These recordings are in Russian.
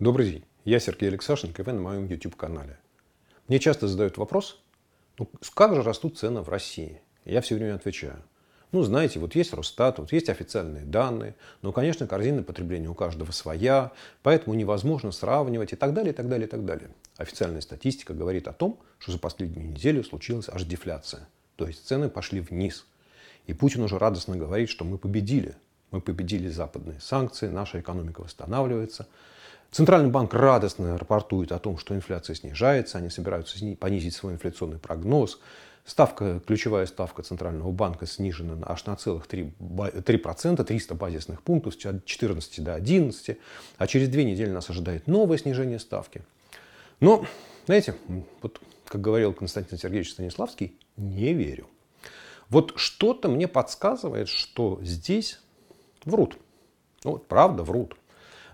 Добрый день, я Сергей Алексашенко, и вы на моем YouTube-канале. Мне часто задают вопрос, ну, как же растут цены в России? я все время отвечаю. Ну, знаете, вот есть Росстат, вот есть официальные данные, но, конечно, корзина потребления у каждого своя, поэтому невозможно сравнивать и так далее, и так далее, и так далее. Официальная статистика говорит о том, что за последнюю неделю случилась аж дефляция. То есть цены пошли вниз. И Путин уже радостно говорит, что мы победили. Мы победили западные санкции, наша экономика восстанавливается. Центральный банк радостно рапортует о том, что инфляция снижается, они собираются понизить свой инфляционный прогноз. Ставка, ключевая ставка Центрального банка снижена аж на целых 3%, 3% 300 базисных пунктов, с 14 до 11, а через две недели нас ожидает новое снижение ставки. Но, знаете, вот как говорил Константин Сергеевич Станиславский, не верю. Вот что-то мне подсказывает, что здесь врут. Ну, вот правда врут.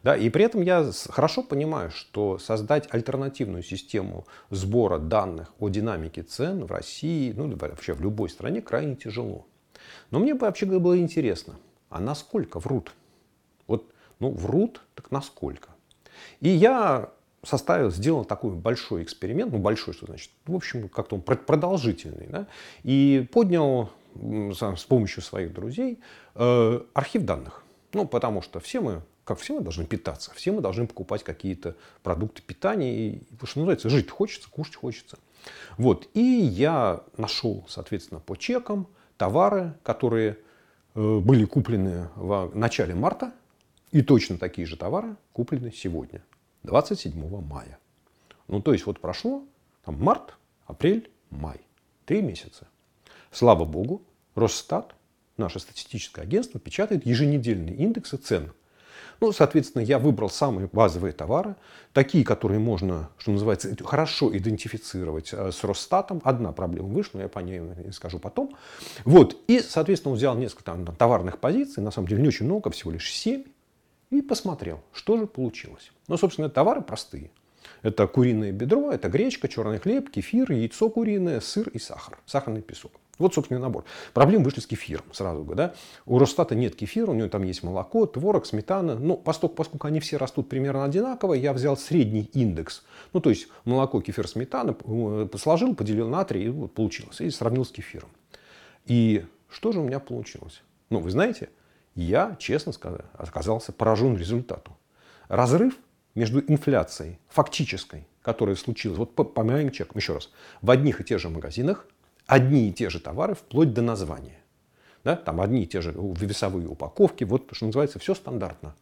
Да, и при этом я хорошо понимаю, что создать альтернативную систему сбора данных о динамике цен в России, ну вообще в любой стране, крайне тяжело. Но мне бы вообще было интересно, а насколько врут? Вот, ну, врут, так насколько? И я составил, сделал такой большой эксперимент, ну, большой, что значит, в общем, как-то он продолжительный, да, и поднял с помощью своих друзей э, архив данных. Ну, потому что все мы как все мы должны питаться, все мы должны покупать какие-то продукты питания, и, что называется, жить хочется, кушать хочется. Вот. И я нашел, соответственно, по чекам товары, которые э, были куплены в начале марта, и точно такие же товары куплены сегодня, 27 мая. Ну, то есть вот прошло там, март, апрель, май. Три месяца. Слава богу, Росстат, наше статистическое агентство, печатает еженедельные индексы цен ну, соответственно, я выбрал самые базовые товары, такие, которые можно, что называется, хорошо идентифицировать э, с Росстатом. Одна проблема вышла, я по ней скажу потом. Вот. И, соответственно, взял несколько там, товарных позиций, на самом деле не очень много, всего лишь 7, и посмотрел, что же получилось. Ну, собственно, товары простые. Это куриное бедро, это гречка, черный хлеб, кефир, яйцо куриное, сыр и сахар, сахарный песок. Вот, собственно, набор. Проблемы вышли с кефиром, сразу говорю. Да? У Росстата нет кефира, у него там есть молоко, творог, сметана. Но поскольку, поскольку они все растут примерно одинаково, я взял средний индекс. Ну, то есть молоко, кефир, сметана, э, сложил, поделил на 3, и вот получилось. И сравнил с кефиром. И что же у меня получилось? Ну, вы знаете, я, честно сказать, оказался поражен результату. Разрыв между инфляцией фактической, которая случилась, вот по, по моим чекам, еще раз, в одних и тех же магазинах одни и те же товары вплоть до названия. Да? Там одни и те же весовые упаковки. Вот, что называется, все стандартно.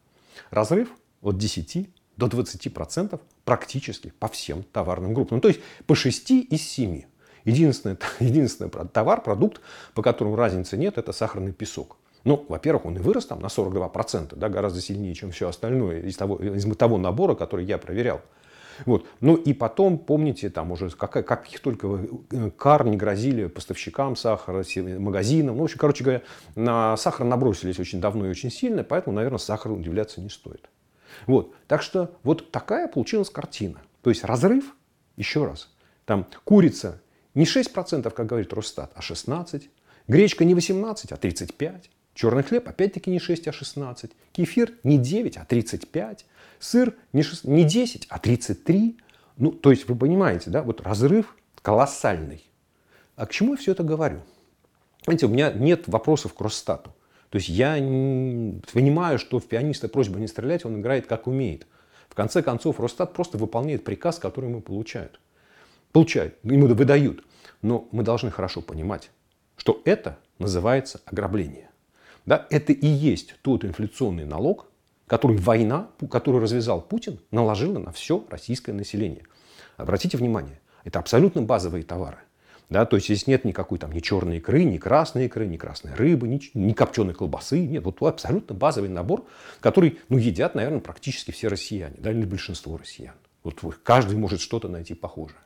Разрыв от 10 до 20% практически по всем товарным группам. Ну, то есть по 6 из 7. Единственный, единственный товар, продукт, по которому разницы нет, это сахарный песок. Ну, во-первых, он и вырос там на 42%, да, гораздо сильнее, чем все остальное из того, из того набора, который я проверял. Вот. Ну и потом, помните, там уже как, каких только э, кар не грозили поставщикам сахара, магазинам. Ну, в общем, короче говоря, на сахар набросились очень давно и очень сильно, поэтому, наверное, сахару удивляться не стоит. Вот. Так что вот такая получилась картина. То есть разрыв, еще раз, там курица не 6%, как говорит Росстат, а 16%. Гречка не 18, а 35. Черный хлеб опять-таки не 6, а 16. Кефир не 9, а 35. Сыр не, 6, не 10, а 33. Ну, то есть вы понимаете, да, вот разрыв колоссальный. А к чему я все это говорю? Знаете, у меня нет вопросов к Росстату. То есть я понимаю, что в пианиста просьба не стрелять, он играет как умеет. В конце концов, Росстат просто выполняет приказ, который ему получают. Получают, ему выдают. Но мы должны хорошо понимать, что это называется ограбление. Да, это и есть тот инфляционный налог, который война, которую развязал Путин, наложила на все российское население. Обратите внимание, это абсолютно базовые товары. Да, то есть здесь нет никакой там ни черной икры, ни красной икры, ни красной рыбы, ни, ни копченой колбасы. Нет, вот абсолютно базовый набор, который ну, едят, наверное, практически все россияне, да, или большинство россиян. Вот каждый может что-то найти похожее.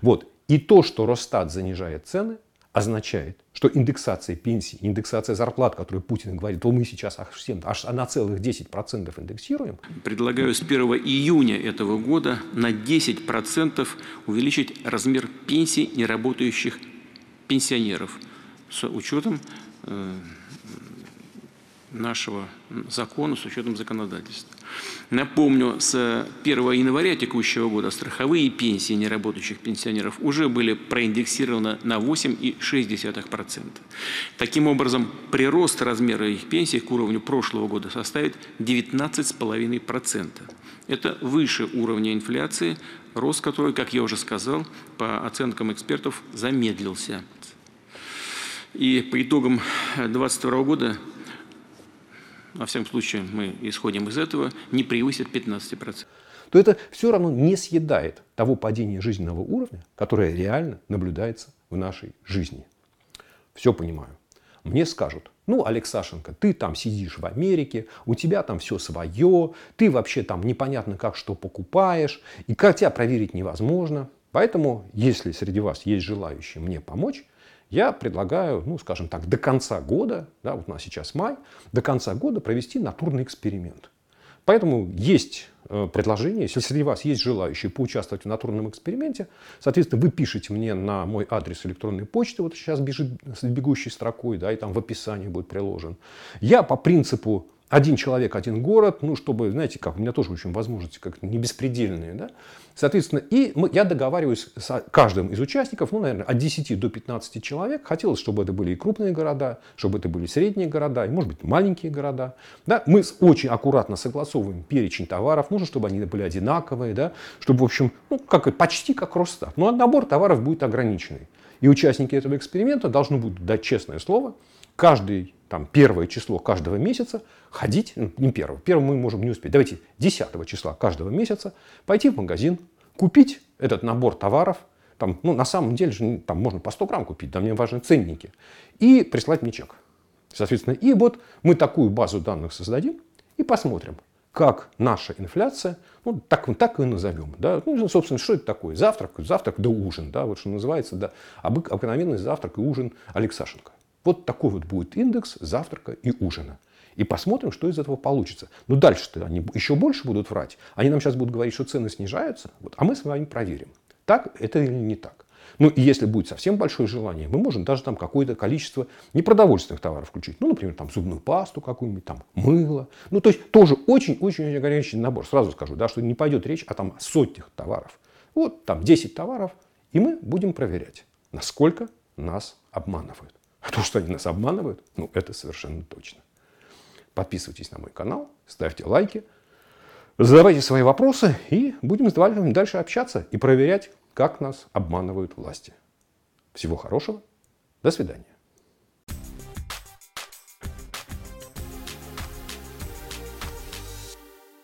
Вот. И то, что Росстат занижает цены, означает, что индексация пенсий, индексация зарплат, которую Путин говорит, то мы сейчас аж, всем, аж на целых 10% индексируем. Предлагаю с 1 июня этого года на 10% увеличить размер пенсий неработающих пенсионеров с учетом э, нашего закона с учетом законодательства. Напомню, с 1 января текущего года страховые пенсии неработающих пенсионеров уже были проиндексированы на 8,6%. Таким образом, прирост размера их пенсий к уровню прошлого года составит 19,5%. Это выше уровня инфляции, рост которой, как я уже сказал, по оценкам экспертов замедлился. И по итогам 2022 года во всяком случае, мы исходим из этого, не превысит 15%. То это все равно не съедает того падения жизненного уровня, которое реально наблюдается в нашей жизни. Все понимаю. Мне скажут, ну, Алексашенко, ты там сидишь в Америке, у тебя там все свое, ты вообще там непонятно как что покупаешь, и как тебя проверить невозможно. Поэтому, если среди вас есть желающие мне помочь, я предлагаю, ну, скажем так, до конца года, да, вот у нас сейчас май, до конца года провести натурный эксперимент. Поэтому есть э, предложение, если среди вас есть желающие поучаствовать в натурном эксперименте, соответственно, вы пишете мне на мой адрес электронной почты, вот сейчас бежит с бегущей строкой, да, и там в описании будет приложен. Я по принципу один человек, один город, ну, чтобы, знаете, как, у меня тоже очень возможности как не беспредельные, да. Соответственно, и мы, я договариваюсь с каждым из участников, ну, наверное, от 10 до 15 человек. Хотелось, чтобы это были и крупные города, чтобы это были средние города, и, может быть, маленькие города. Да? Мы очень аккуратно согласовываем перечень товаров, нужно, чтобы они были одинаковые, да? чтобы, в общем, ну, как, почти как Росстат. Но набор товаров будет ограниченный. И участники этого эксперимента должны будут дать честное слово, каждый там, первое число каждого месяца ходить, ну, не первого, первого мы можем не успеть, давайте 10 числа каждого месяца пойти в магазин, купить этот набор товаров, там, ну, на самом деле же там можно по 100 грамм купить, да, мне важны ценники, и прислать мне чек. Соответственно, и вот мы такую базу данных создадим и посмотрим, как наша инфляция, ну, так, так и назовем. Да? Ну, собственно, что это такое? Завтрак, завтрак да ужин. Да? Вот что называется, да, обыкновенный завтрак и ужин Алексашенко. Вот такой вот будет индекс завтрака и ужина. И посмотрим, что из этого получится. Но дальше-то они еще больше будут врать. Они нам сейчас будут говорить, что цены снижаются. Вот, а мы с вами проверим, так это или не так. Ну и если будет совсем большое желание, мы можем даже там какое-то количество непродовольственных товаров включить. Ну, например, там зубную пасту какую-нибудь, там мыло. Ну, то есть тоже очень-очень ограниченный набор. Сразу скажу, да, что не пойдет речь о там сотнях товаров. Вот там 10 товаров, и мы будем проверять, насколько нас обманывают. А то, что они нас обманывают, ну, это совершенно точно. Подписывайтесь на мой канал, ставьте лайки, задавайте свои вопросы, и будем с вами дальше общаться и проверять, как нас обманывают власти. Всего хорошего. До свидания.